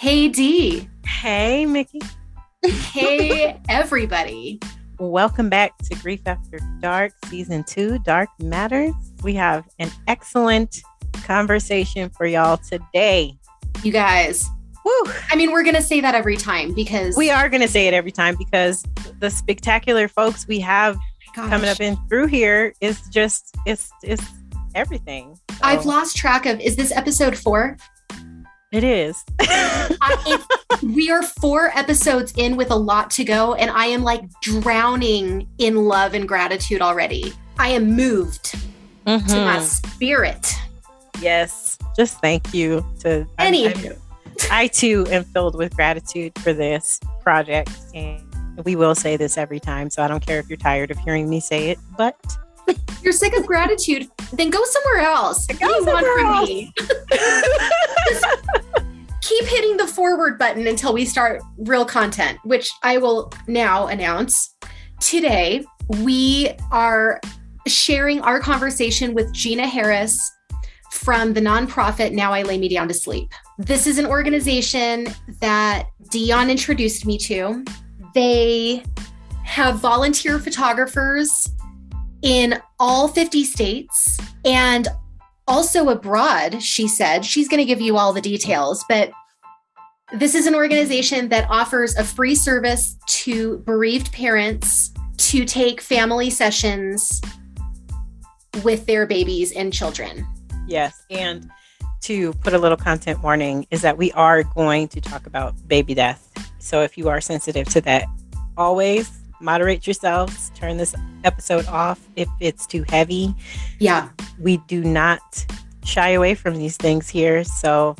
Hey, Dee. Hey, Mickey. Hey, everybody. Welcome back to Grief After Dark, Season 2, Dark Matters. We have an excellent conversation for y'all today. You guys. Woo. I mean, we're going to say that every time because We are going to say it every time because the spectacular folks we have Gosh, coming up in through here is just, it's, it's everything. So, I've lost track of is this episode four? It is. I, we are four episodes in with a lot to go, and I am like drowning in love and gratitude already. I am moved to my Mhm. spirit. Yes. Just thank you to I'm- Anywho, I'm- I too am filled with gratitude for this project. And we will say this every time. So I don't care if you're tired of hearing me say it, but you're sick of gratitude, then go somewhere else. What do you want from else. me? keep hitting the forward button until we start real content, which I will now announce. Today, we are sharing our conversation with Gina Harris from the nonprofit Now I Lay Me Down to Sleep. This is an organization that Dion introduced me to. They have volunteer photographers in all 50 states and also abroad, she said. She's going to give you all the details, but this is an organization that offers a free service to bereaved parents to take family sessions with their babies and children. yes. And to put a little content warning is that we are going to talk about baby death. So if you are sensitive to that, always moderate yourselves, turn this episode off if it's too heavy. Yeah. We do not shy away from these things here. So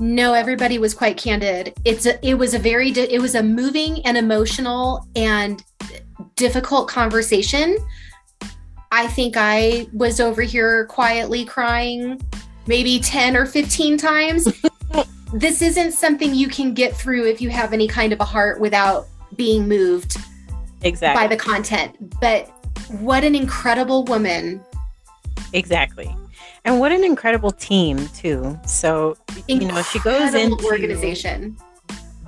No, everybody was quite candid. It's a, it was a very di- it was a moving and emotional and difficult conversation. I think I was over here quietly crying maybe 10 or 15 times. this isn't something you can get through if you have any kind of a heart without being moved exactly. by the content. But what an incredible woman. Exactly. And what an incredible team too. So you know, she goes into organization.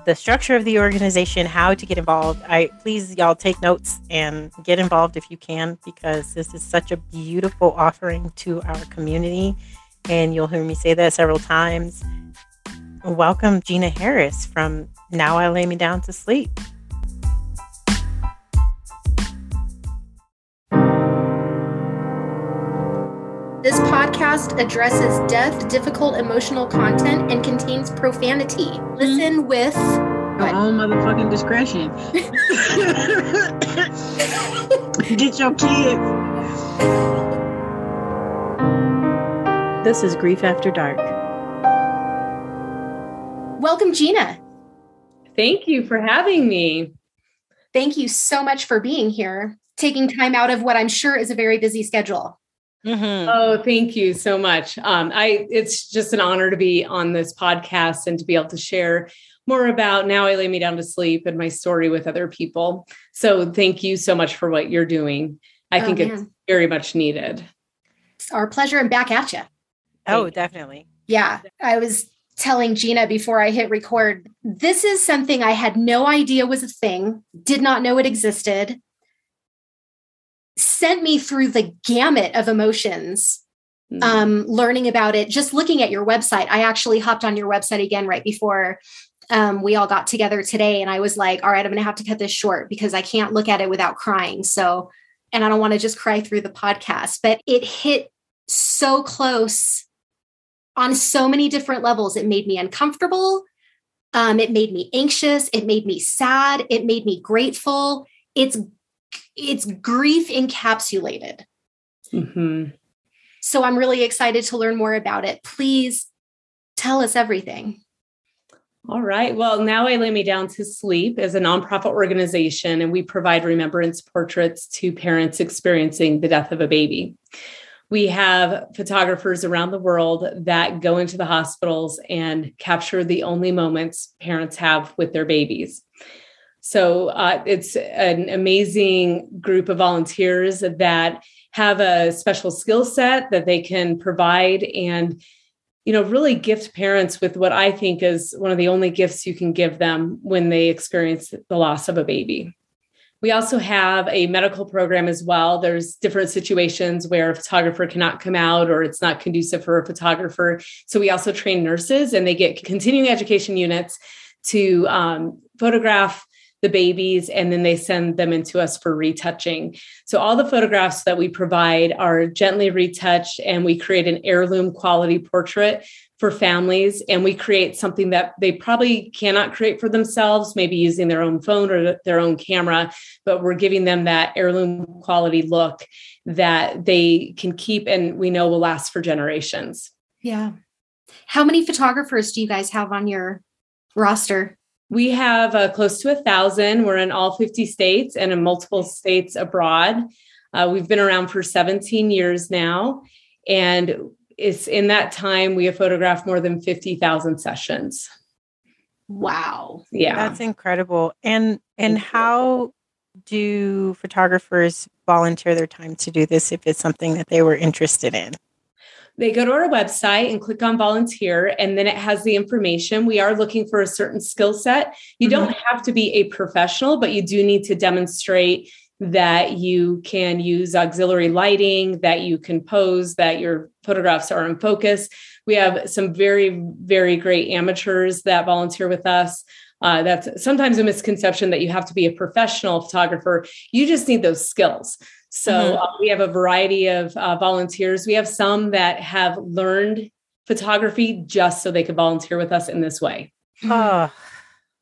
the structure of the organization, how to get involved. I please y'all take notes and get involved if you can because this is such a beautiful offering to our community. And you'll hear me say that several times. Welcome Gina Harris from Now I Lay Me Down to Sleep. Podcast addresses death, difficult emotional content, and contains profanity. Mm-hmm. Listen with. Your own motherfucking discretion. Get your kids. This is Grief After Dark. Welcome, Gina. Thank you for having me. Thank you so much for being here, taking time out of what I'm sure is a very busy schedule. Mhm. Oh, thank you so much. Um, I it's just an honor to be on this podcast and to be able to share more about now I lay me down to sleep and my story with other people. So thank you so much for what you're doing. I Oh, think it's very much needed. It's our pleasure and back at you. Oh, you. definitely. Yeah, I was telling Gina before I hit record, this is something I had no idea was a thing, did not know it existed, sent me through the gamut of emotions Mm. um, learning about it, just looking at your website. I actually hopped on your website again right before um, we all got together today. And I was like, all right, I'm going to have to cut this short because I can't look at it without crying. So, and I don't want to just cry through the podcast, but it hit so close on so many different levels. It made me uncomfortable. Um, it made me anxious. It made me sad. It made me grateful. It's it's grief encapsulated. Mhm. So I'm really excited to learn more about it. Please tell us everything. All right. Well, now I lay me down to sleep as a nonprofit organization, and we provide remembrance portraits to parents experiencing the death of a baby. We have photographers around the world that go into the hospitals and capture the only moments parents have with their babies. So uh, it's an amazing group of volunteers that have a special skill set that they can provide and you know, really gift parents with what I think is one of the only gifts you can give them when they experience the loss of a baby. We also have a medical program as well. There's different situations where a photographer cannot come out or it's not conducive for a photographer. So we also train nurses and they get continuing education units to um, photograph the babies and then they send them into us for retouching. So all the photographs that we provide are gently retouched and we create an heirloom quality portrait for families and we create something that they probably cannot create for themselves maybe using their own phone or their own camera but we're giving them that heirloom quality look that they can keep and we know will last for generations. Yeah. How many photographers do you guys have on your roster we have uh, close to a thousand we're in all 50 states and in multiple states abroad uh, we've been around for 17 years now and it's in that time we have photographed more than 50,000 sessions. Wow. Yeah. That's incredible. And and how do photographers volunteer their time to do this if it's something that they were interested in? They go to our website and click on volunteer, and then it has the information. We are looking for a certain skill set. You mm-hmm. don't have to be a professional, but you do need to demonstrate that you can use auxiliary lighting, that you can pose, that your photographs are in focus. We have some very, very great amateurs that volunteer with us. Uh, that's sometimes a misconception that you have to be a professional photographer. You just need those skills. So mm-hmm. uh, we have a variety of uh, volunteers. We have some that have learned photography just so they could volunteer with us in this way. Oh,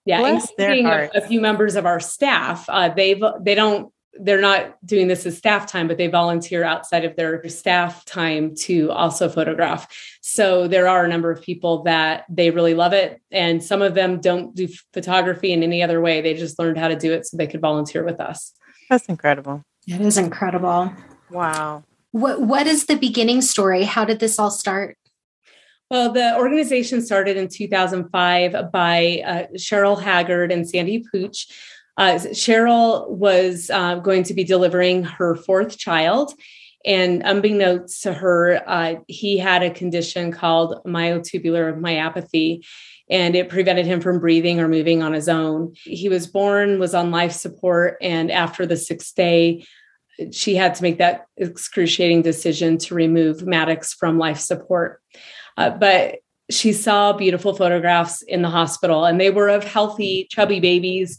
yeah, including a, a, few members of our staff. Uh, they've they don't they're not doing this as staff time, but they volunteer outside of their staff time to also photograph. So there are a number of people that they really love it. And some of them don't do photography in any other way. They just learned how to do it so they could volunteer with us. That's incredible. It is incredible. Wow. What what is the beginning story? How did this all start? Well, the organization started in 2005 by uh, Cheryl Haggard and Sandy Pooch uh, Cheryl was uh, going to be delivering her fourth child. And unbeknownst to her, uh, he had a condition called myotubular myopathy, and it prevented him from breathing or moving on his own. He was born, was on life support, and after the sixth day, she had to make that excruciating decision to remove Maddox from life support. Uh, but she saw beautiful photographs in the hospital, and they were of healthy, chubby babies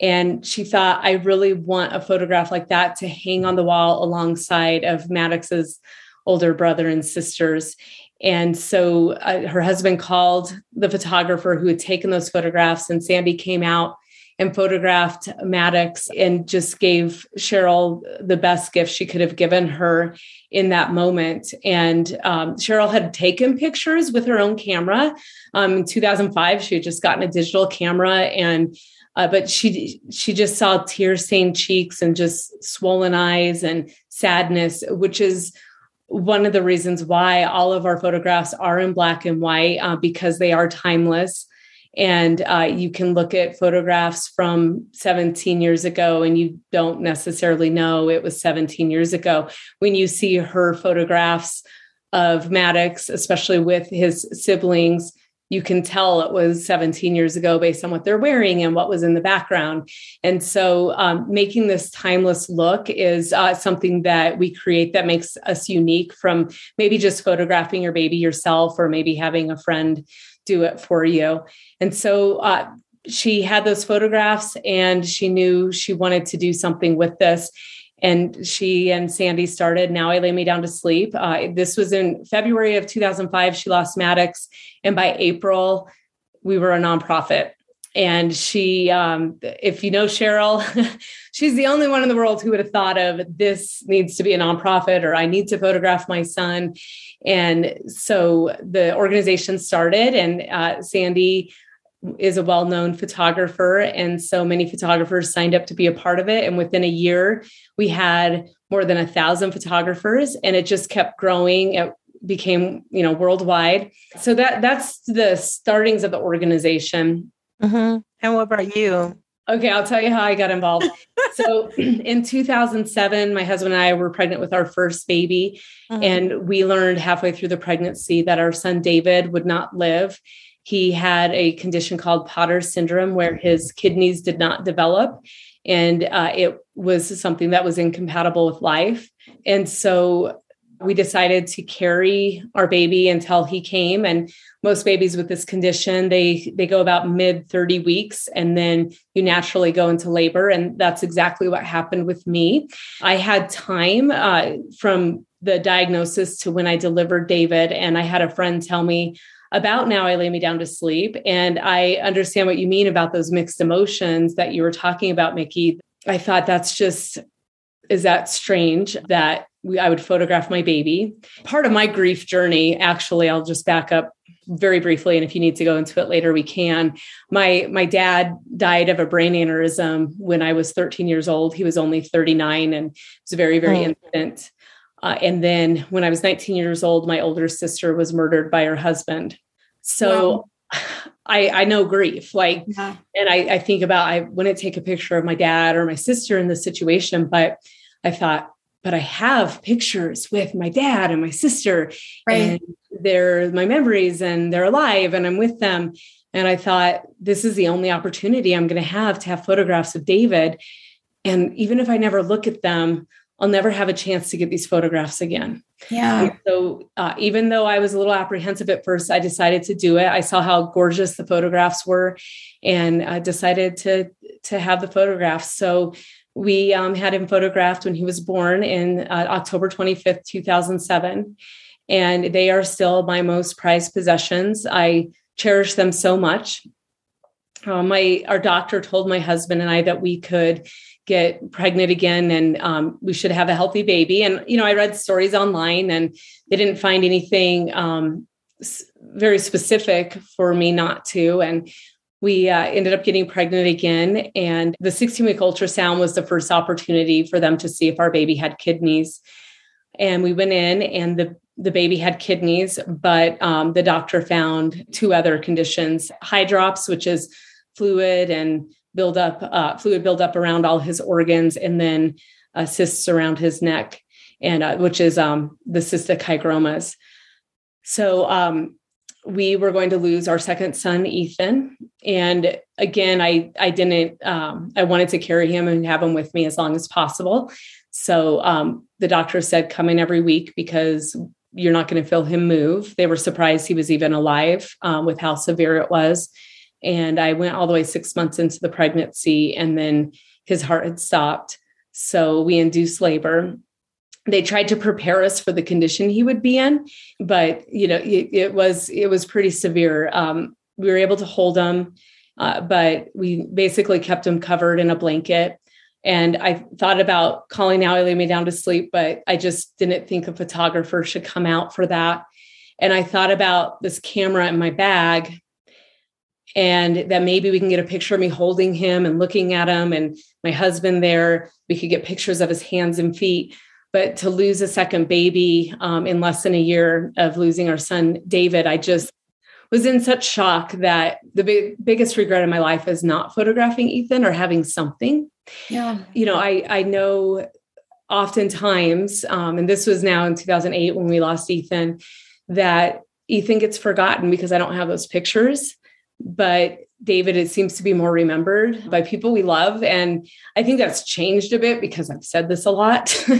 and she thought, I really want a photograph like that to hang on the wall alongside of Maddox's older brother and sisters. And so uh, her husband called the photographer who had taken those photographs, and Sandy came out and photographed Maddox and just gave Cheryl the best gift she could have given her in that moment. And um, Cheryl had taken pictures with her own camera. Um, in 2005, she had just gotten a digital camera and uh, but she she just saw tear stained cheeks and just swollen eyes and sadness, which is one of the reasons why all of our photographs are in black and white uh, because they are timeless. And uh, you can look at photographs from 17 years ago and you don't necessarily know it was 17 years ago. When you see her photographs of Maddox, especially with his siblings, you can tell it was 17 years ago based on what they're wearing and what was in the background. And so, um, making this timeless look is uh, something that we create that makes us unique from maybe just photographing your baby yourself or maybe having a friend do it for you. And so, uh, she had those photographs and she knew she wanted to do something with this and she and Sandy started Now I Lay Me Down to Sleep. Uh, this was in February of 2005. She lost Maddox. And by April, we were a nonprofit. And she, um, if you know Cheryl, she's the only one in the world who would have thought of this needs to be a nonprofit or I need to photograph my son. And so the organization started, and uh, Sandy is a well-known photographer and so many photographers signed up to be a part of it and within a year we had more than a thousand photographers and it just kept growing it became you know worldwide so that that's the startings of the organization mm-hmm. and what about you Okay, I'll tell you how I got involved. so in 2007, my husband and I were pregnant with our first baby. Mm-hmm. And we learned halfway through the pregnancy that our son David would not live. He had a condition called Potter syndrome where his kidneys did not develop. And uh, it was something that was incompatible with life. And so we decided to carry our baby until he came and most babies with this condition they they go about mid 30 weeks and then you naturally go into labor and that's exactly what happened with me i had time uh, from the diagnosis to when i delivered david and i had a friend tell me about now i lay me down to sleep and i understand what you mean about those mixed emotions that you were talking about mickey i thought that's just is that strange that we, I would photograph my baby. Part of my grief journey, actually, I'll just back up very briefly, and if you need to go into it later, we can. My my dad died of a brain aneurysm when I was 13 years old. He was only 39 and it was very very hmm. oh. infant. Uh, and then when I was 19 years old, my older sister was murdered by her husband. So. Wow. I, I know grief, like, yeah. and I, I think about I wouldn't take a picture of my dad or my sister in this situation, but I thought, but I have pictures with my dad and my sister, right. and they're my memories and they're alive and I'm with them. And I thought, this is the only opportunity I'm going to have to have photographs of David. And even if I never look at them, I'll never have a chance to get these photographs again. Yeah. And so uh, even though I was a little apprehensive at first, I decided to do it. I saw how gorgeous the photographs were, and I decided to to have the photographs. So we um, had him photographed when he was born in uh, October 25th, 2007. And they are still my most prized possessions. I cherish them so much. Uh, my our doctor told my husband and I that we could get pregnant again and um, we should have a healthy baby. And you know, I read stories online and they didn't find anything um, very specific for me not to. And we uh, ended up getting pregnant again. And the 16 week ultrasound was the first opportunity for them to see if our baby had kidneys. And we went in, and the, the baby had kidneys, but um, the doctor found two other conditions hydrops, which is fluid and build up, uh, fluid build up around all his organs, and then uh, cysts around his neck, and uh, which is um, the cystic hygromas. So um, we were going to lose our second son ethan. And again i i didn't um, i wanted to carry him and have him with me as long as possible. So um, the doctor said come in every week because you're not going to feel him move. They were surprised he was even alive um, with how severe it was and i went all the way six months into the pregnancy and then his heart had stopped. So we induced labor. They tried to prepare us for the condition he would be in but you know it, it was it was pretty severe. Um, we were able to hold him uh, but we basically kept him covered in a blanket. And i thought about calling now i lay me down to sleep but i just didn't think a photographer should come out for that. And i thought about this camera in my bag and that maybe we can get a picture of me holding him and looking at him and my husband there we could get pictures of his hands and feet but to lose a second baby um, in less than a year of losing our son, David, I just was in such shock that the big, biggest regret in my life is not photographing Ethan or having something. Yeah. You know, I, I know oftentimes, um, and this was now in 2008 when we lost Ethan, that Ethan gets forgotten because I don't have those pictures. But David, it seems to be more remembered by people we love. And I think that's changed a bit because I've said this a lot.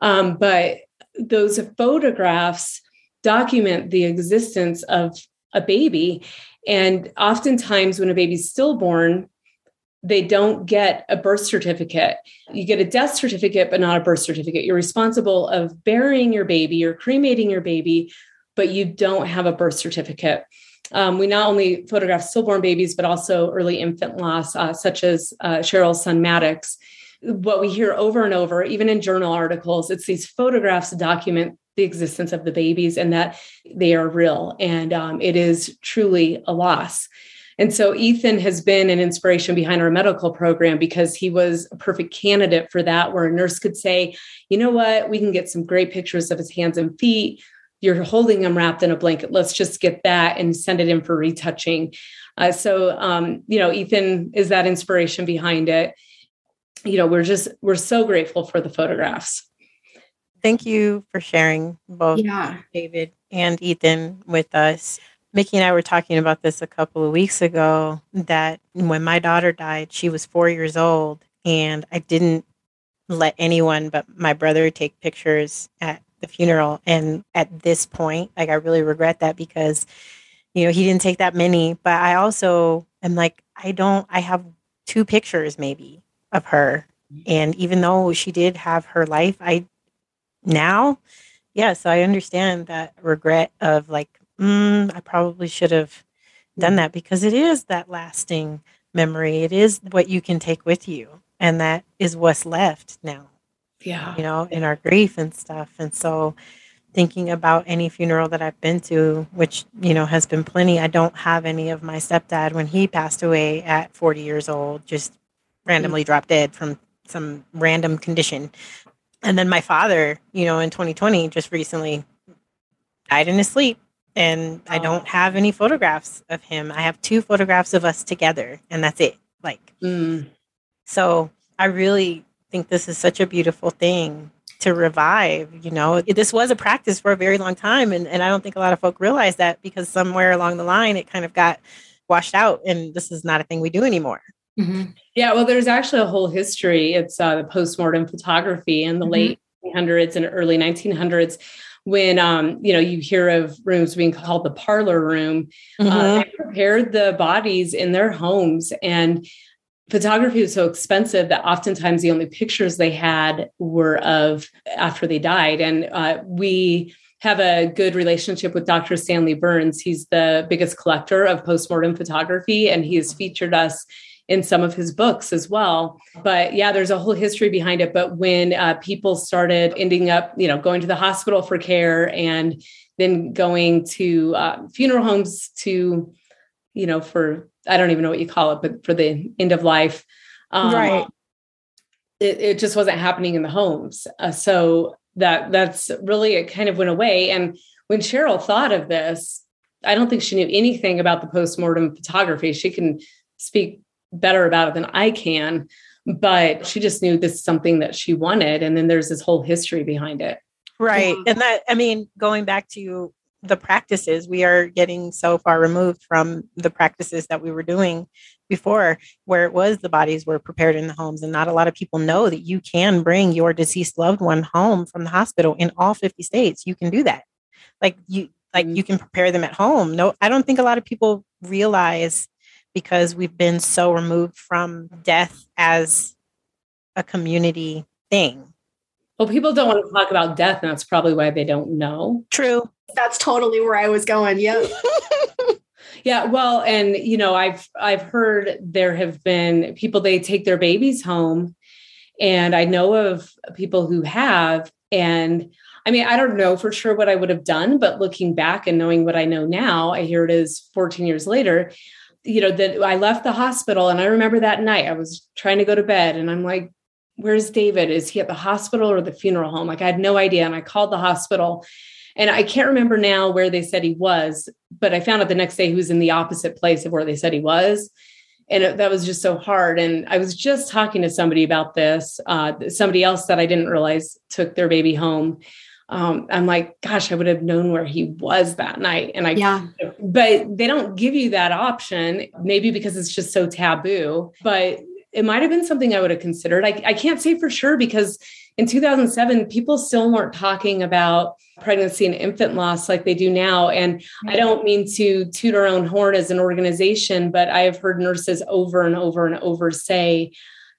Um, but those photographs document the existence of a baby. And oftentimes, when a baby's stillborn, they don't get a birth certificate. You get a death certificate, but not a birth certificate. You're responsible of burying your baby or cremating your baby, but you don't have a birth certificate. Um, we not only photograph stillborn babies, but also early infant loss, uh, such as uh, Cheryl's son Maddox what we hear over and over, even in journal articles, it's these photographs document the existence of the babies and that they are real. And um, it is truly a loss. And so Ethan has been an inspiration behind our medical program because he was a perfect candidate for that, where a nurse could say, you know what, we can get some great pictures of his hands and feet. You're holding them wrapped in a blanket. Let's just get that and send it in for retouching. Uh, so, um, you know, Ethan is that inspiration behind it. You know, we're just, we're so grateful for the photographs. Thank you for sharing both Yeah. David and Ethan with us. Mickey and I were talking about this a couple of weeks ago that when my daughter died, she was four years old, and I didn't let anyone but my brother take pictures at the funeral. And at this point, like, I really regret that because, you know, he didn't take that many. But I also am like, I don't, I have two pictures maybe of her. And even though she did have her life, I now, yes, I understand that regret of like, mm, I probably should have done that because it is that lasting memory. It is what you can take with you. And that is what's left now, Yeah. you know, in our grief and stuff. And so thinking about any funeral that I've been to, which, you know, has been plenty, I don't have any of my stepdad when he passed away at 40 years old, just randomly dropped dead from some random condition. And then my father, you know, in 2020 just recently died in his sleep. And I don't have any photographs of him. I have two photographs of us together, and that's it. Like, Mm. so I really think this is such a beautiful thing to revive. You know, this was a practice for a very long time. And, and I don't think a lot of folk realize that because somewhere along the line it kind of got washed out. And this is not a thing we do anymore. Mhm. Yeah, well, there's actually a whole history. It's uh, the postmortem photography in the Mhm. late 1800s and early 1900s when um, you know you hear of rooms being called the parlor room. Uh, they prepared the bodies in their homes, and photography was so expensive that oftentimes the only pictures they had were of after they died. And uh, we have a good relationship with Dr. Stanley Burns. He's the biggest collector of postmortem photography, and he has featured us in some of his books as well. But yeah, there's a whole history behind it. But when uh, people started ending up, you know, going to the hospital for care and then going to uh, funeral homes to, you know, for I don't even know what you call it, but for the end of life, um, Right. It, it just wasn't happening in the homes. Uh, so that that's really it kind of went away. And when Cheryl thought of this, I don't think she knew anything about the postmortem photography. She can speak better about it than I can, but she just knew this is something that she wanted. And then there's this whole history behind it. Right. And that, I mean, going back to the practices, we are getting so far removed from the practices that we were doing before, where it was the bodies were prepared in the homes. And not a lot of people know that you can bring your deceased loved one home from the hospital in all 50 states. You can do that. Like you, like Mhm. you can prepare them at home. No, I don't think a lot of people realize because we've been so removed from death as a community thing. Well, people don't want to talk about death, and that's probably why they don't know. True. That's totally where I was going. Yeah. Yeah, well, and you know, I've I've heard there have been people they take their babies home, and I know of people who have, and I mean, I don't know for sure what I would have done, but looking back and knowing what I know now, I hear it is 14 years later. You know, that I left the hospital, and I remember that night I was trying to go to bed, and I'm like, "Where's David? Is he at the hospital or the funeral home?" Like I had no idea, and I called the hospital. And I can't remember now where they said he was, but I found out the next day he was in the opposite place of where they said he was. And it, that was just so hard. And I was just talking to somebody about this, uh, somebody else that I didn't realize took their baby home. Um, I'm like, gosh, I would have known where he was that night. And I, Yeah. but they don't give you that option, maybe because it's just so taboo. But it might have been something I would have considered. I, I can't say for sure because in 2007, people still weren't talking about pregnancy and infant loss like they do now. And I don't mean to toot our own horn as an organization, but I have heard nurses over and over and over say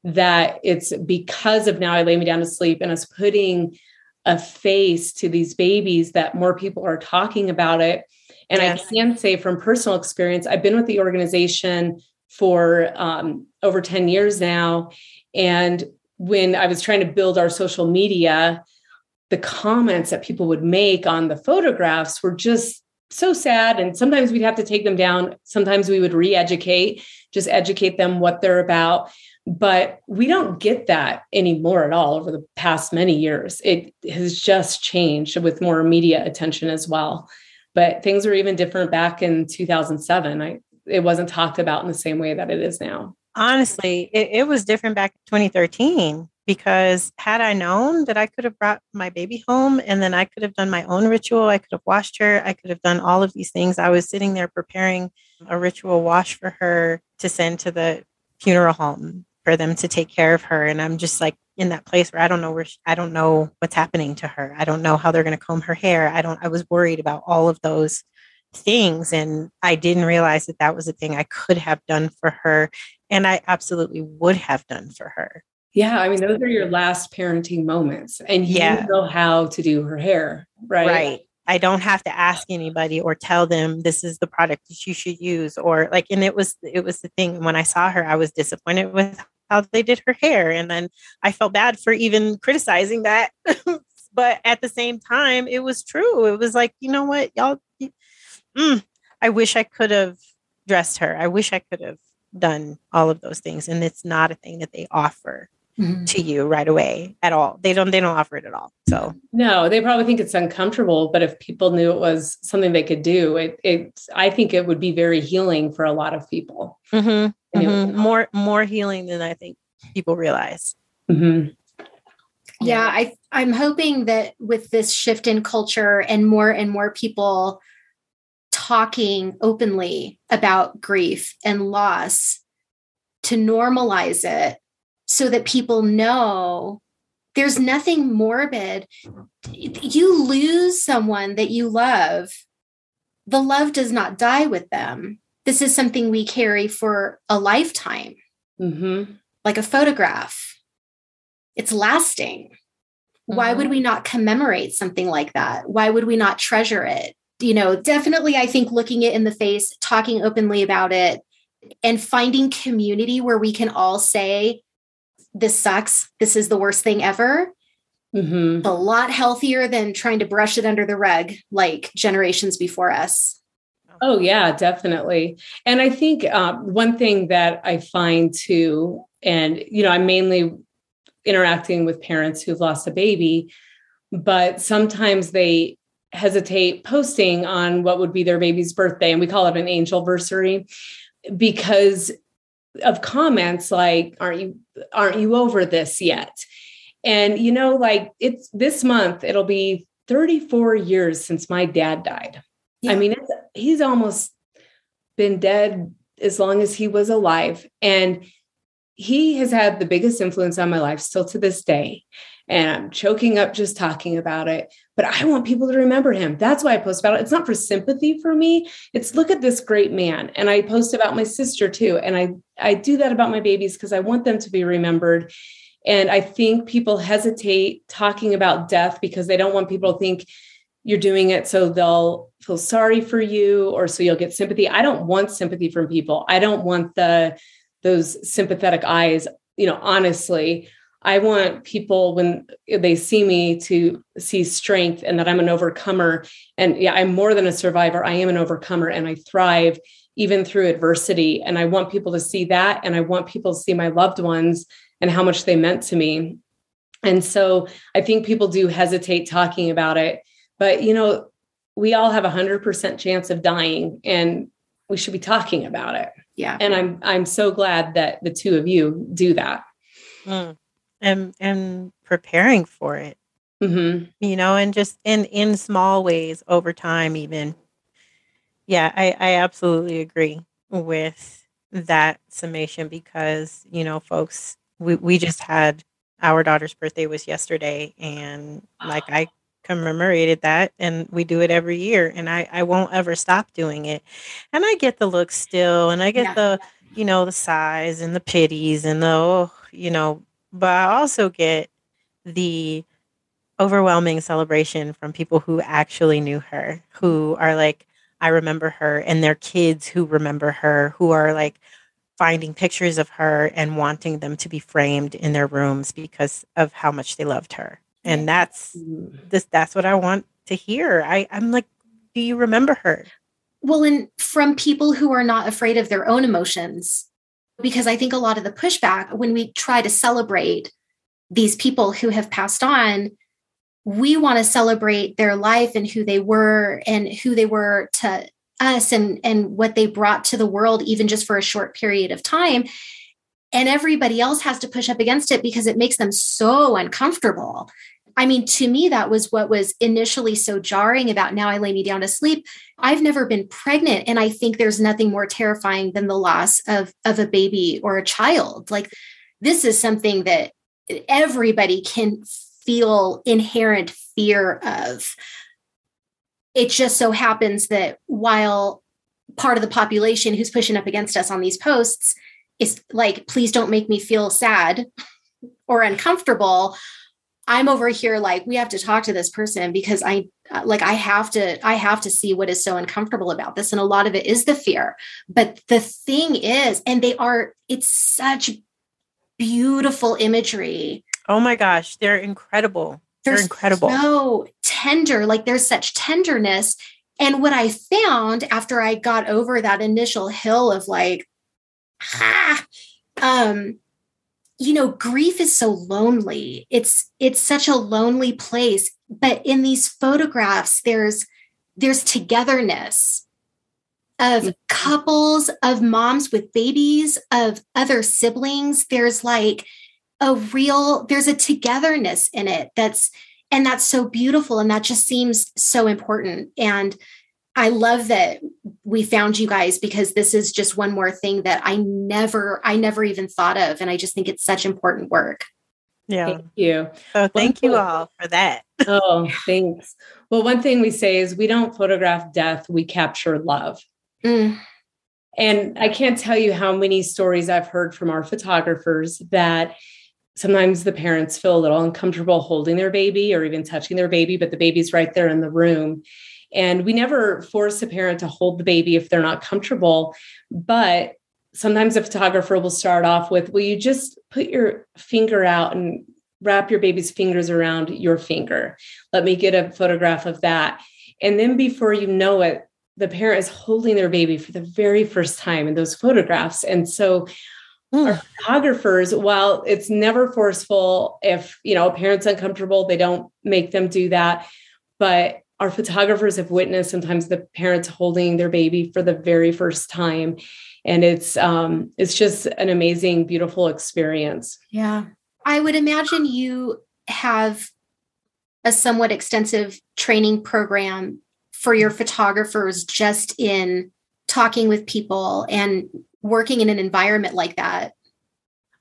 that it's because of now I lay me down to sleep and us putting a face to these babies that more people are talking about it. And Yes. I can say from personal experience, I've been with the organization for um, over 10 years now. And when I was trying to build our social media, the comments that people would make on the photographs were just so sad. And sometimes we'd have to take them down. Sometimes we would re educate, just educate them what they're about. but we don't get that anymore at all over the past many years. It has just changed with more media attention as well. But things were even different back in 2007. I, it wasn't talked about in the same way that it is now. Honestly, it, it was different back in 2013 because had I known that I could have brought my baby home and then I could have done my own ritual, I could have washed her, I could have done all of these things. I was sitting there preparing a ritual wash for her to send to the funeral home for them to take care of her. And I'm just like in that place where I don't know where she, I don't know what's happening to her. I don't know how they're going to comb her hair. I don't. I was worried about all of those things, and I didn't realize that that was a thing I could have done for her, and I absolutely would have done for her. Yeah, I mean, those are your last parenting moments, and you yeah. know how to do her hair, right? Right. I don't have to ask anybody or tell them this is the product that you should use or like and it was it was the thing when I saw her I was disappointed with how they did her hair. And then I felt bad for even criticizing that. but at the same time, it was true. It was like, you know what, y'all, mm, I wish I could have dressed her. I wish I could have done all of those things. And it's not a thing that they offer. Mm-hmm. to you right away at all. They don't they don't offer it at all. So no, they probably think it's uncomfortable, but if people knew it was something they could do, it it I think it would be very healing for a lot of people. Mm-hmm mm-hmm. more more healing than I think people realize. Mm-hmm. Yeah, I I'm hoping that with this shift in culture and more and more people talking openly about grief and loss to normalize it so that people know there's nothing morbid. You lose someone that you love, the love does not die with them this is something we carry for a lifetime, mm-hmm. like a photograph. It's lasting. Mm-hmm. Why would we mm-hmm. not commemorate something like that? Why would we not treasure it? You know, definitely, I think looking it in the face, talking openly about it, and finding community where we can all say, This sucks. This is the worst thing ever. Mm-hmm. A lot healthier than trying to brush it under the rug like generations before us. Oh, yeah, definitely. And I think uh, one thing that I find too, and, you know, I'm mainly interacting with parents who've lost a baby, but sometimes they hesitate posting on what would be their baby's birthday. And we call it an angel versary because of comments like, aren't you, aren't you over this yet? And, you know, like it's this month, it'll be 34 years since my dad died. Yeah. I mean, he's almost been dead as long as he was alive. And he has had the biggest influence on my life still to this day. And I'm choking up just talking about it. But I want people to remember him. That's why I post about it. It's not for sympathy for me. It's look at this great man. And I post about my sister too. And I I do that about my babies because I want them to be remembered. And I think people hesitate talking about death because they don't want people to think you're doing it so they'll feel sorry for you or so you'll get sympathy. I don't want sympathy from people. I don't want the those sympathetic eyes, you know, honestly. I want people when they see me to see strength and that I'm an overcomer. And yeah, I'm more than a survivor. I am an overcomer and I thrive even through adversity. And I want people to see that. And I want people to see my loved ones and how much they meant to me. And so I think people do hesitate talking about it but, you know, we all have a hundred percent chance of dying and we should be talking about it. Yeah. And I'm, I'm so glad that the two of you do that. Mm. And, and preparing for it, mm-hmm. you know, and just in, in small ways over time, even. Yeah, I, I absolutely agree with that summation because, you know, folks, we, we just had our daughter's birthday was yesterday and like I commemorated that and we do it every year and I, I won't ever stop doing it. And I get the look still and I get yeah. the, you know, the sighs and the pities and the, oh, you know, but I also get the overwhelming celebration from people who actually knew her, who are like, I remember her, and their kids who remember her, who are like finding pictures of her and wanting them to be framed in their rooms because of how much they loved her. And that's this that's what i want to hear. I i'm like do you remember her? Well and from people who are not afraid of their own emotions because I think a lot of the pushback when we try to celebrate these people who have passed on, we want to celebrate their life and who they were and who they were to us and and what they brought to the world even just for a short period of time. And everybody else has to push up against it because it makes them so uncomfortable I mean, to me, that was what was initially so jarring about now I lay me down to sleep. I've never been pregnant. And I think there's nothing more terrifying than the loss of, of a baby or a child. Like, this is something that everybody can feel inherent fear of. It just so happens that while part of the population who's pushing up against us on these posts is like, please don't make me feel sad or uncomfortable I'm over here like we have to talk to this person because I like I have to I have to see what is so uncomfortable about this and a lot of it is the fear. But the thing is and they are it's such beautiful imagery. Oh my gosh, they're incredible. They're, they're incredible. So tender, like there's such tenderness and what I found after I got over that initial hill of like ah, um you know grief is so lonely. It's it's such a lonely place but in these photographs there's there's togetherness of mm-hmm. couples of moms with babies of other siblings. There's like a real there's a togetherness in it that's and that's so beautiful and that just seems so important. And I love that we found you guys because this is just one more thing that I never, I never even thought of. And I just think it's such important work. Yeah. Thank you. So thank you all for that. oh, thanks. Well, one thing we say is we don't photograph death, we capture love. Mm. And I can't tell you how many stories I've heard from our photographers that sometimes the parents feel a little uncomfortable holding their baby or even touching their baby, but the baby's right there in the room. And we never force a parent to hold the baby if they're not comfortable. But sometimes a photographer will start off with, Will you just put your finger out and wrap your baby's fingers around your finger? Let me get a photograph of that. And then before you know it, the parent is holding their baby for the very first time in those photographs. And so our hmm. photographers, while it's never forceful, if you know a parent's uncomfortable, they don't make them do that. But our photographers have witnessed sometimes the parents holding their baby for the very first time. And it's um it's just an amazing beautiful experience. Yeah. I would imagine you have a somewhat extensive training program for your photographers just in talking with people and working in an environment like that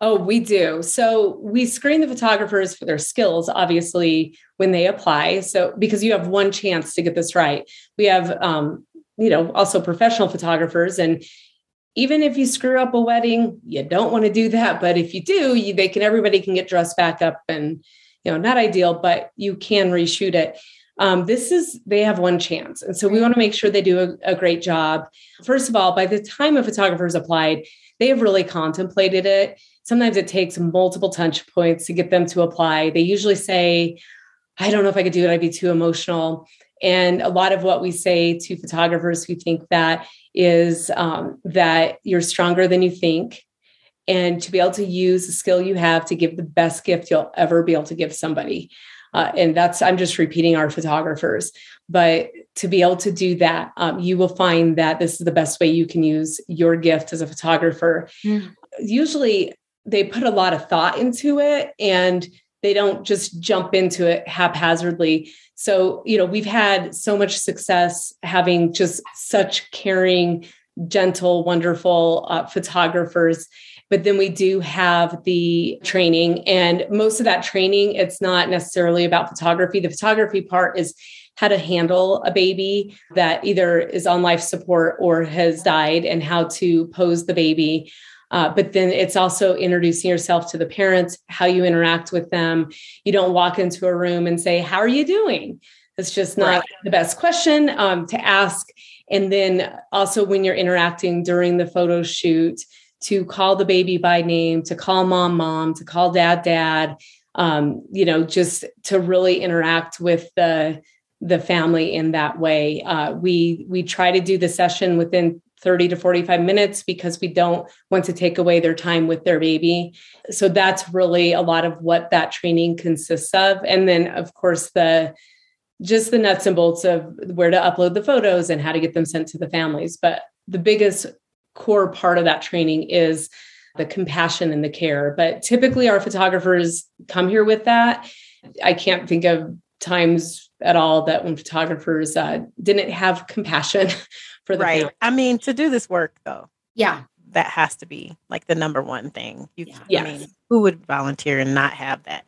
Oh, we do. So we screen the photographers for their skills, obviously, when they apply. So because you have one chance to get this right, we have, um, you know, also professional photographers. And even if you screw up a wedding, you don't want to do that. But if you do, you, they can, everybody can get dressed back up and, you know, not ideal, but you can reshoot it. Um, this is they have one chance and so we want to make sure they do a, a, great job first of all by the time a photographer is applied they have really contemplated it sometimes it takes multiple touch points to get them to apply. They usually say, I don't know if I could do it, I'd be too emotional. And a lot of what we say to photographers who think that is um, that you're stronger than you think. And to be able to use the skill you have to give the best gift you'll ever be able to give somebody. Uh, and that's, I'm just repeating our photographers. But to be able to do that, um, you will find that this is the best way you can use your gift as a photographer. Mm. Usually, they put a lot of thought into it and they don't just jump into it haphazardly. So, you know, we've had so much success having just such caring, gentle, wonderful uh, photographers. But then we do have the training, and most of that training, it's not necessarily about photography. The photography part is how to handle a baby that either is on life support or has died and how to pose the baby uh, but then it's also introducing yourself to the parents, how you interact with them. You don't walk into a room and say, How are you doing? It's just not right. the best question um, to ask. And then also when you're interacting during the photo shoot, to call the baby by name, to call mom, mom, to call dad, dad, um, you know, just to really interact with the the family in that way. Uh, we we try to do the session within 30 to 45 minutes because we don't want to take away their time with their baby. So that's really a lot of what that training consists of. And then, of course, the just the nuts and bolts of where to upload the photos and how to get them sent to the families. But the biggest core part of that training is the compassion and the care. But typically, our photographers come here with that. I can't think of times at all that when photographers uh, didn't have compassion for the right. family. I mean, to do this work though, Yeah. that has to be like the number one thing. You, Yeah. I Yes. mean, who would volunteer and not have that?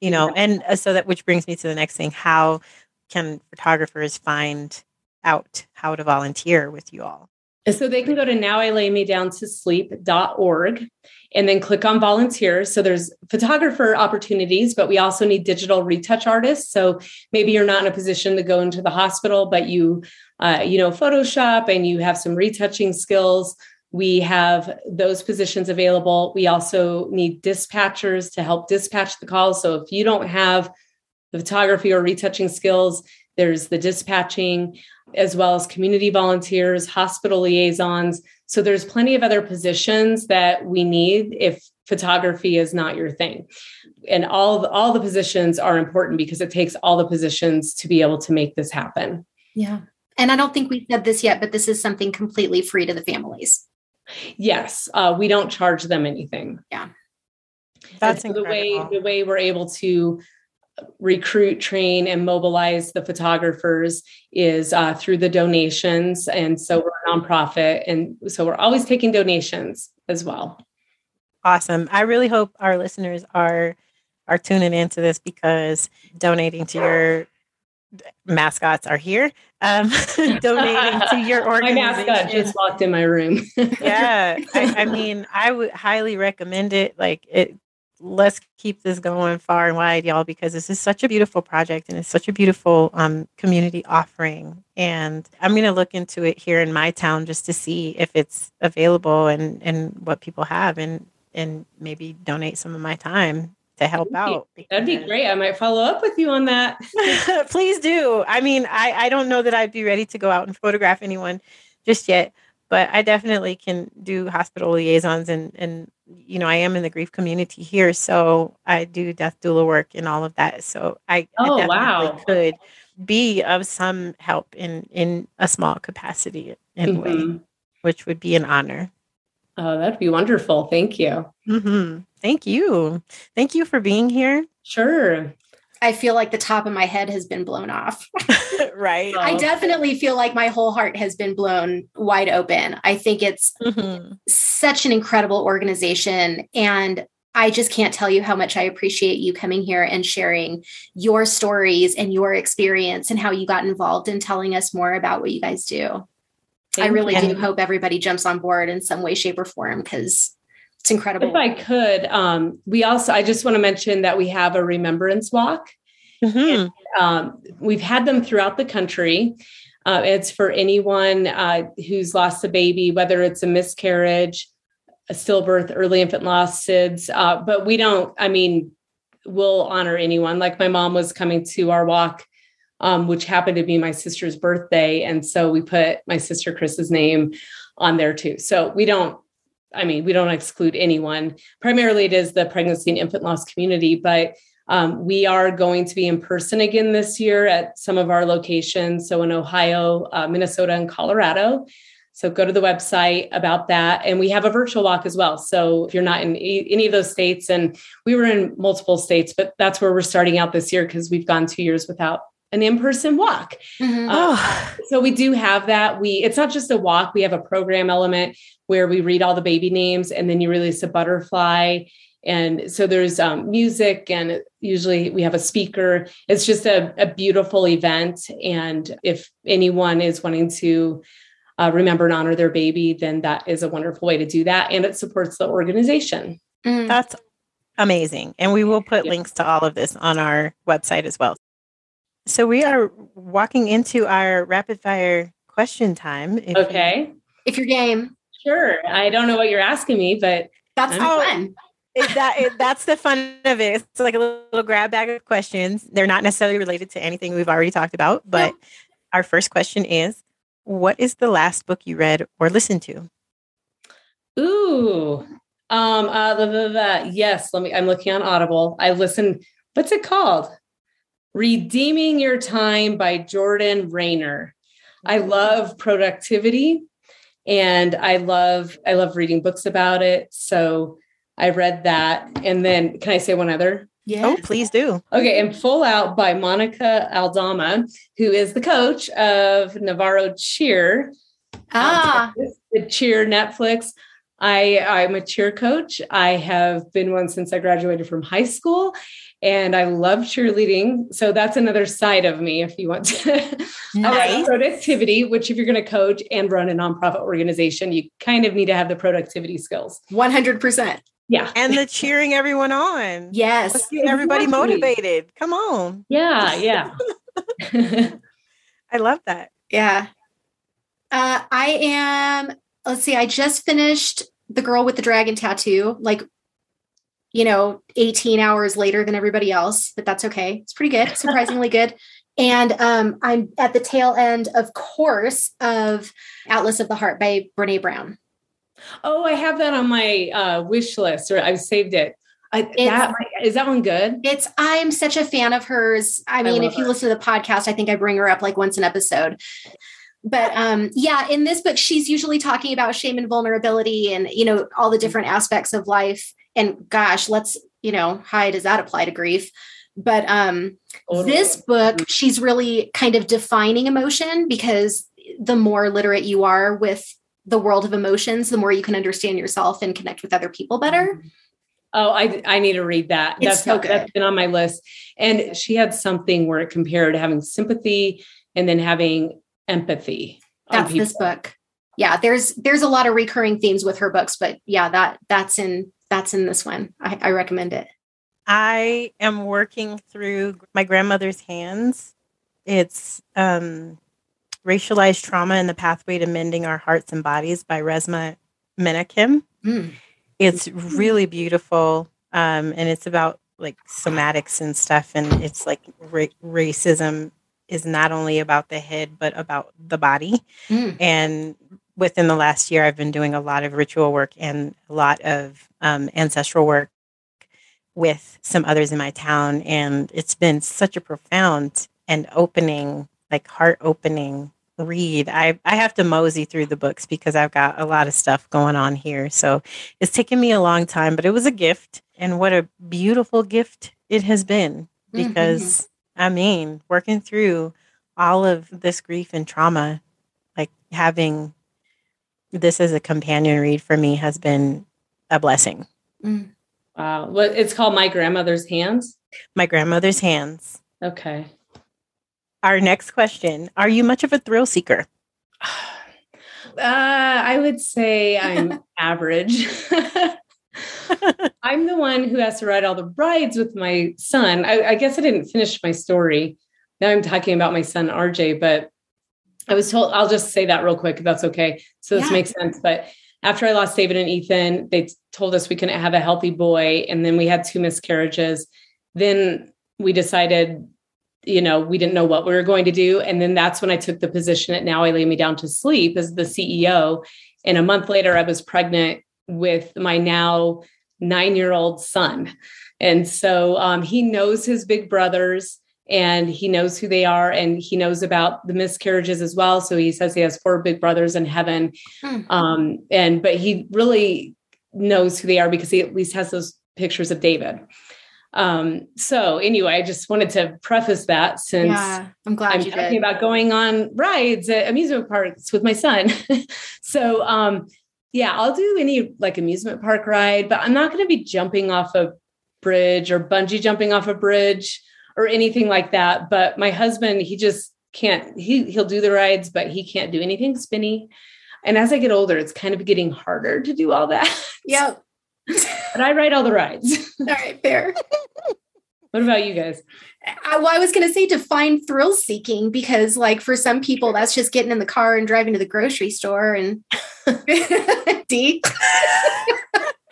You know, and uh, so that which brings me to the next thing: how can photographers find out how to volunteer with you all? So they can go to now I lay me down to sleep.org and then click on volunteer. So there's photographer opportunities, but we also need digital retouch artists. So maybe you're not in a position to go into the hospital, but you, uh, you know, Photoshop and you have some retouching skills. We have those positions available. We also need dispatchers to help dispatch the calls. So if you don't have the photography or retouching skills, there's the dispatching as well as community volunteers, hospital liaisons. So there's plenty of other positions that we need if photography is not your thing. And all the, all the positions are important because it takes all the positions to be able to make this happen. Yeah. And I don't think we said this yet, but this is something completely free to the families. Yes, uh, we don't charge them anything. Yeah, that's so the way the way we're able to recruit, train, and mobilize the photographers is uh, through the donations. And so we're a nonprofit, and so we're always taking donations as well. Awesome. I really hope our listeners are are tuning into this because donating to your mascots are here. Um, donating to your My organization. mascot just walked in my room. yeah, I, I mean, I would highly recommend it. Like it. Let's keep this going far and wide, y'all, because this is such a beautiful project and it's such a beautiful um, community offering. And I'm going to look into it here in my town just to see if it's available and and what people have, and and maybe donate some of my time to help out. That'd be great. I might follow up with you on that. Please do. I mean, I, I don't know that I'd be ready to go out and photograph anyone just yet, but I definitely can do hospital liaisons and and you know I am in the grief community here, so I do death doula work and all of that. So I, I Oh, definitely wow. could be of some help in in a small capacity in a way, mm-hmm. which would be an honor. Oh, that'd be wonderful. Thank you. hmm Thank you. Thank you for being here. Sure. I feel like the top of my head has been blown off. right. Oh. I definitely feel like my whole heart has been blown wide open. I think it's Mhm. such an incredible organization. And I just can't tell you how much I appreciate you coming here and sharing your stories and your experience and how you got involved in telling us more about what you guys do. I really you. do hope everybody jumps on board in some way, shape, or form because it's incredible. If I could, um, we also, I just want to mention that we have a remembrance walk. Mhm. Um, we've had them throughout the country. Uh, it's for anyone uh, who's lost a baby, whether it's a miscarriage, a stillbirth, early infant loss, SIDS. Uh, but we don't, I mean, we'll honor anyone. Like my mom was coming to our walk, um, which happened to be my sister's birthday. And so we put my sister Chris's name on there too. So we don't, I mean, we don't exclude anyone. Primarily, it is the pregnancy and infant loss community, but um, we are going to be in person again this year at some of our locations. So in Ohio, uh, Minnesota, and Colorado. So go to the website about that. And we have a virtual walk as well. So if you're not in any of those states, and we were in multiple states, but that's where we're starting out this year because we've gone two years without an in-person walk. Mhm. Oh. So we do have that. We it's not just a walk. We have a program element where we read all the baby names and then you release a butterfly. And so there's um, music and usually we have a speaker. It's just a, a beautiful event. And if anyone is wanting to uh, remember and honor their baby, then that is a wonderful way to do that. And it supports the organization. Mm. That's amazing. And we will put Yeah. links to all of this on our website as well. So we are walking into our rapid fire question time. If you- Okay. If you're game, Sure. I don't know what you're asking me, but that's the Oh. fun. It- that, it- that's the fun of it. It's like a little grab bag of questions. They're not necessarily related to anything we've already talked about, but our first question is what is the last book you read or listened to? Ooh. Um, uh, blah, blah, blah. yes, let me, I'm looking on Audible. I listened, what's it called? Redeeming Your Time by Jordan Raynor. I love productivity and I love, I love reading books about it. So I read that. And then can I say one other? Yeah. Oh, please do. Okay, and Full Out by Monica Aldama, who is the coach of Navarro Cheer. Ah, the Cheer Netflix. I I'm a cheer coach. I have been one since I graduated from high school and I love cheerleading. So that's another side of me if you want to. I like Nice. productivity, which if you're going to coach and run a nonprofit organization, you kind of need to have the productivity skills. 100%. Yeah. And the cheering everyone on. Yes. Let's get everybody Exactly. motivated. Come on. Yeah, yeah. I love that. Yeah. Uh, I am, let's see, I just finished The Girl with the Dragon Tattoo, like, you know, 18 hours later than everybody else, but that's okay. It's pretty good, surprisingly good. And um, I'm at the tail end, of course, of Atlas of the Heart by Brene Brown. oh, I have that on my uh, wish list, or I've saved it. I, that, is that one good? It's, I'm such a fan of hers. I mean, love if you her. listen to the podcast, I think I bring her up like once an episode. But um, yeah, in this book, she's usually talking about shame and vulnerability and, you know, all the different aspects of life. And gosh, let's, you know, how does that apply to grief? But um, this book, she's really kind of defining emotion because the more literate you are with the world of emotions, the more you can understand yourself and connect with other people better. Oh, I I need to read that. It's That's so not- that's good. been on my list. And she had something where it compared having sympathy and then having empathy. that's this book yeah there's there's a lot of recurring themes with her books but yeah that that's in that's in this one i, I recommend it I am working through my grandmother's hands. It's um, Racialized Trauma and the Pathway to Mending Our Hearts and Bodies by Resmaa Menakem. Mm. It's really beautiful. Um, and it's about like somatics and stuff. And it's like ra- racism is not only about the head, but about the body. Mm. And within the last year, I've been doing a lot of ritual work and a lot of um, ancestral work with some others in my town. And it's been such a profound and opening, like heart opening read. I, I have to mosey through the books because I've got a lot of stuff going on here. So it's taken me a long time, but it was a gift. And what a beautiful gift it has been Mhm. because I mean, working through all of this grief and trauma, like having this as a companion read for me has been a blessing. Mm. Wow. What it's called My Grandmother's Hands. My grandmother's hands. Okay. Our next question Are you much of a thrill seeker? Uh, I would say I'm average. I'm the one who has to ride all the rides with my son. I, I guess I didn't finish my story. Now I'm talking about my son RJ, but I was told I'll just say that real quick if that's okay. So this Yeah. makes sense. But after I lost David and Ethan, they told us we couldn't have a healthy boy, and then we had two miscarriages. Then we decided, you know, we didn't know what we were going to do, and then that's when I took the position at Now I Lay Me Down to Sleep as the CEO. And a month later, I was pregnant with my now nine year old son. And so um, he knows his big brothers and he knows who they are and he knows about the miscarriages as well. So he says he has four big brothers in heaven. Hmm. Um, and but he really knows who they are because he at least has those pictures of David. Um, so anyway, I just wanted to preface that since yeah i'm glad I'm you talking did about going on rides at amusement parks with my son. so um yeah, I'll do any like amusement park ride, but I'm not going to be jumping off a bridge or bungee jumping off a bridge or anything like that. But my husband, he just can't he he'll do the rides, but he can't do anything spinny. And as I get older, it's kind of getting harder to do all that. yep but I ride all the rides. all right fair what about you guys? I, well, I was going to say define thrill seeking because, like, for some people, that's just getting in the car and driving to the grocery store. And D,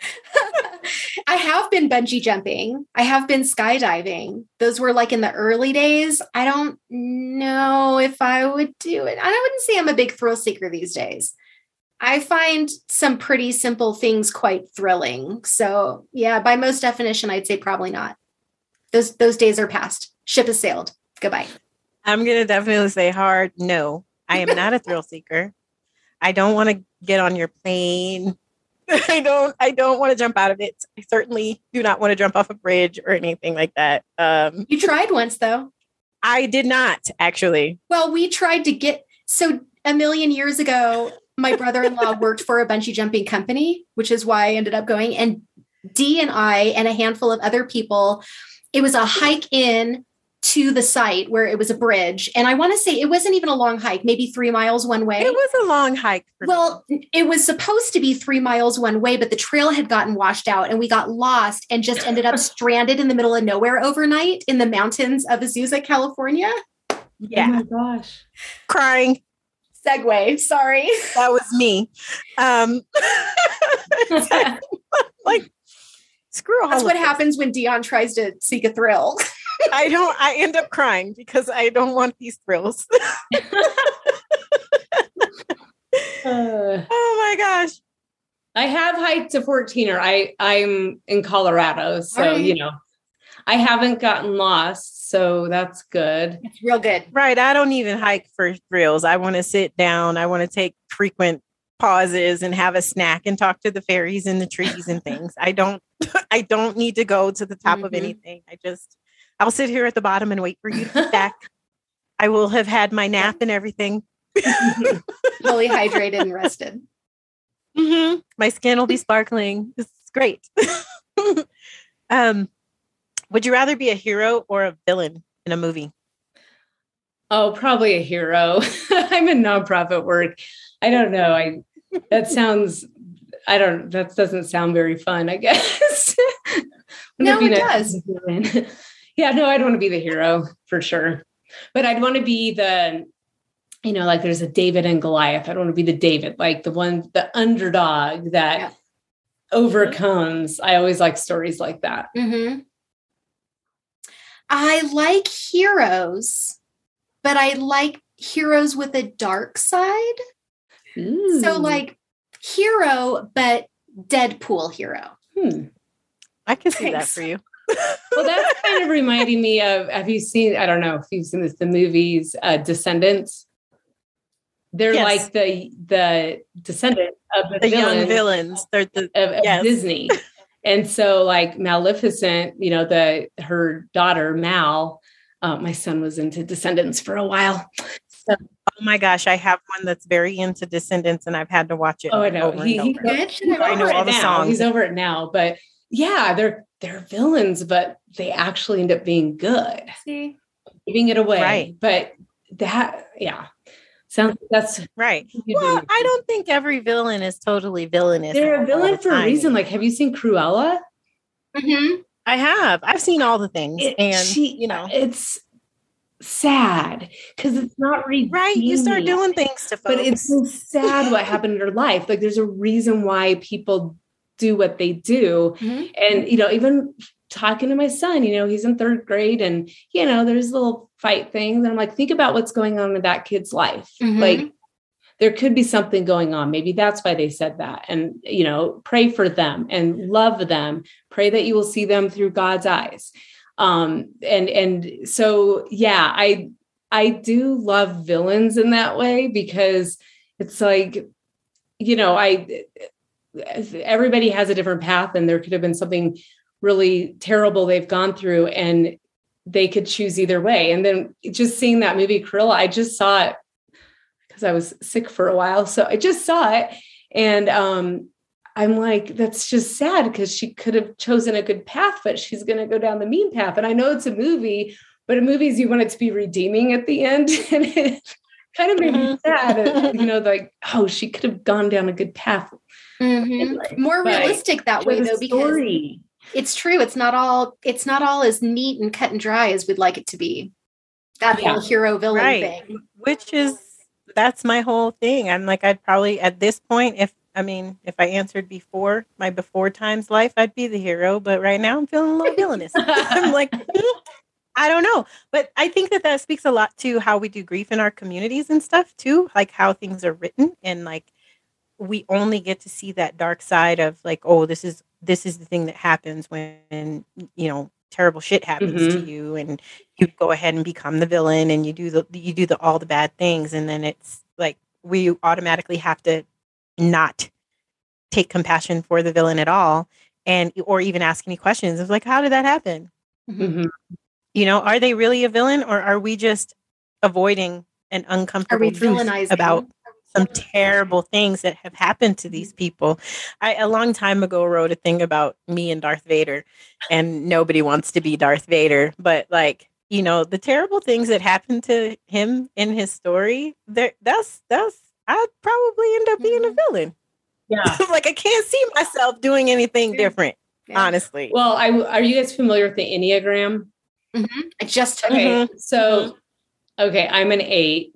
I have been bungee jumping. I have been skydiving. Those were like in the early days. I don't know if I would do it. I wouldn't say I'm a big thrill seeker these days. I find some pretty simple things quite thrilling. So, yeah, by most definition, I'd say probably not. Those those days are past. Ship has sailed. Goodbye. I'm gonna definitely say hard no. I am not a thrill seeker. I don't want to get on your plane. I don't I don't want to jump out of it. I certainly do not want to jump off a bridge or anything like that. Um You tried once though. I did not actually. Well, we tried to get so a million years ago, my brother-in-law worked for a bungee jumping company, which is why I ended up going. And D and I and a handful of other people, it was a hike in to the site where it was a bridge. And I want to say it wasn't even a long hike, maybe three miles one way. It was a long hike. for me. Well, it was supposed to be three miles one way, but the trail had gotten washed out and we got lost and just ended up stranded in the middle of nowhere overnight in the mountains of Azusa, California. yeah, Oh my gosh. crying. Segue, sorry. That was me. Um like screw all That's what this. happens when Dion tries to seek a thrill. I don't I end up crying because I don't want these thrills. Uh, oh my gosh. I have hiked a 14er. I I'm in Colorado, so All right. you know, I haven't gotten lost, so that's good. It's real good. Right. I don't even hike for thrills. I want to sit down. I want to take frequent pauses and have a snack and talk to the fairies in the trees and things. I don't I don't need to go to the top of Mhm. anything. I just I'll sit here at the bottom and wait for you to get back. I will have had my nap and everything. Fully hydrated and rested. Mhm. My skin will be sparkling. This is great. um, would you rather be a hero or a villain in a movie? Oh, probably a hero. I'm in nonprofit work. I don't know. I that sounds I don't that doesn't sound very fun, I guess. No, it nice does. To be the villain? yeah, no, I'd want to be the hero for sure. But I'd want to be the you know, like there's a David and Goliath. I don't want to be the David, like the one, the underdog that Yeah. overcomes. I always like stories like that. hmm I like heroes, but I like heroes with a dark side. So, like, hero, but Deadpool hero. Hmm. I can see that for you. Well, that's kind of reminding me of. Have you seen? I don't know if you've seen this. The movies uh, Descendants. They're Yes. like the the descendant of the, The young villains. They're the of, of yes. Disney, and so like Maleficent, you know, the her daughter Mal. Uh, my son was into Descendants for a while. So, Oh my gosh, I have one that's very into Descendants, and I've had to watch it. oh, I know. over He, and he, over. Good. he's I know it all the now. songs. He's over it now, but yeah, they're they're villains, but they actually end up being good. See? giving it away. Right. But that, yeah, sounds that's Right. Well, I don't think every villain is totally villainous. They're a villain the for a reason. Like, have you seen Cruella? hmm I have. I've seen all the things, It- and she, you know, it's sad because it's not redeeming. right? You start doing things to folks. but it's so sad what happened in her life. Like, there's a reason why people do what they do, Mhm. and you know, even talking to my son, you know, he's in third grade, and you know, there's little fight things, and I'm like, think about what's going on in that kid's life, Mhm. like. There could be something going on. Maybe that's why they said that. And, you know, pray for them and love them. Pray that you will see them through God's eyes. Um, and and so yeah, I I do love villains in that way because it's like, you know, I everybody has a different path, and there could have been something really terrible they've gone through, and they could choose either way. And then just seeing that movie Cruella, I just saw it because I was sick for a while. So I just saw it. And um, I'm like, that's just sad because she could have chosen a good path, but she's going to go down the mean path. And I know it's a movie, but in movies, you want it to be redeeming at the end. and it kind of made me sad. You know, like, oh, she could have gone down a good path. Mhm. More But realistic that way For the though, because story. it's true. It's not all. It's not all as neat and cut and dry as we'd like it to be. That Yeah. whole hero villain Right. thing. which is that's my whole thing. I'm like, I'd probably at this point, if I mean, if I answered before my before times life, I'd be the hero. But right now, I'm feeling a little villainous. I'm like, hmm, I don't know. But I think that that speaks a lot to how we do grief in our communities and stuff too, like how things are written and like we only get to see that dark side of like, oh, this is this is the thing that happens when you know terrible shit happens mm-hmm. to you and you go ahead and become the villain and you do the you do the all the bad things and then it's like we automatically have to not take compassion for the villain at all and or even ask any questions of like how did that happen mm-hmm. you know are they really a villain or are we just avoiding an uncomfortable truth about some terrible things that have happened to these people. I a long time ago wrote a thing about me and Darth Vader, and nobody wants to be Darth Vader, but like you know the terrible things that happened to him in his story. There, that's that's I'd probably end up being a mm-hmm. villain. Yeah, like I can't see myself doing anything different. Yeah. Honestly. Well, I are you guys familiar with the Enneagram? Mm-hmm. I just okay. Mm-hmm. So, okay, I'm an eight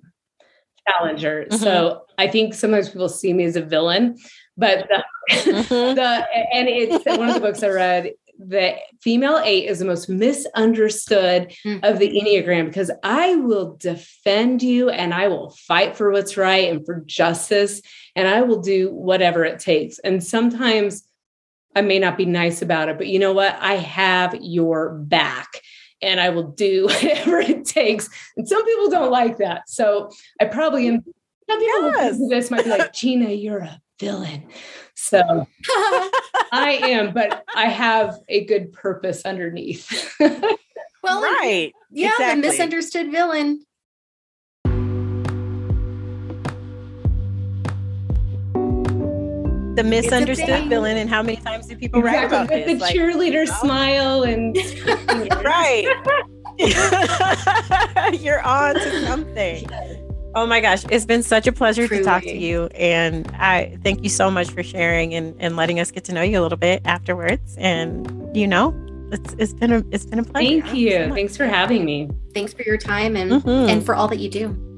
challenger. Mm-hmm. So I think sometimes people see me as a villain, but the, mm-hmm. the and it's one of the books I read. The female eight is the most misunderstood mm-hmm. of the Enneagram because I will defend you and I will fight for what's right and for justice and I will do whatever it takes. And sometimes I may not be nice about it, but you know what? I have your back and I will do whatever it takes. And some people don't like that. So I probably am. Some people yes. this might be like, Gina, you're a villain. So I am, but I have a good purpose underneath. well, right. Yeah, exactly. the misunderstood villain. The misunderstood villain and how many times do people exactly. write about With this? The like, cheerleader you know? smile and right. You're on to something. Oh my gosh, it's been such a pleasure Truly. to talk to you. And I thank you so much for sharing and, and letting us get to know you a little bit afterwards. And you know, it's it's been a it's been a pleasure. Thank you. So Thanks for having me. Thanks for your time and mm-hmm. and for all that you do.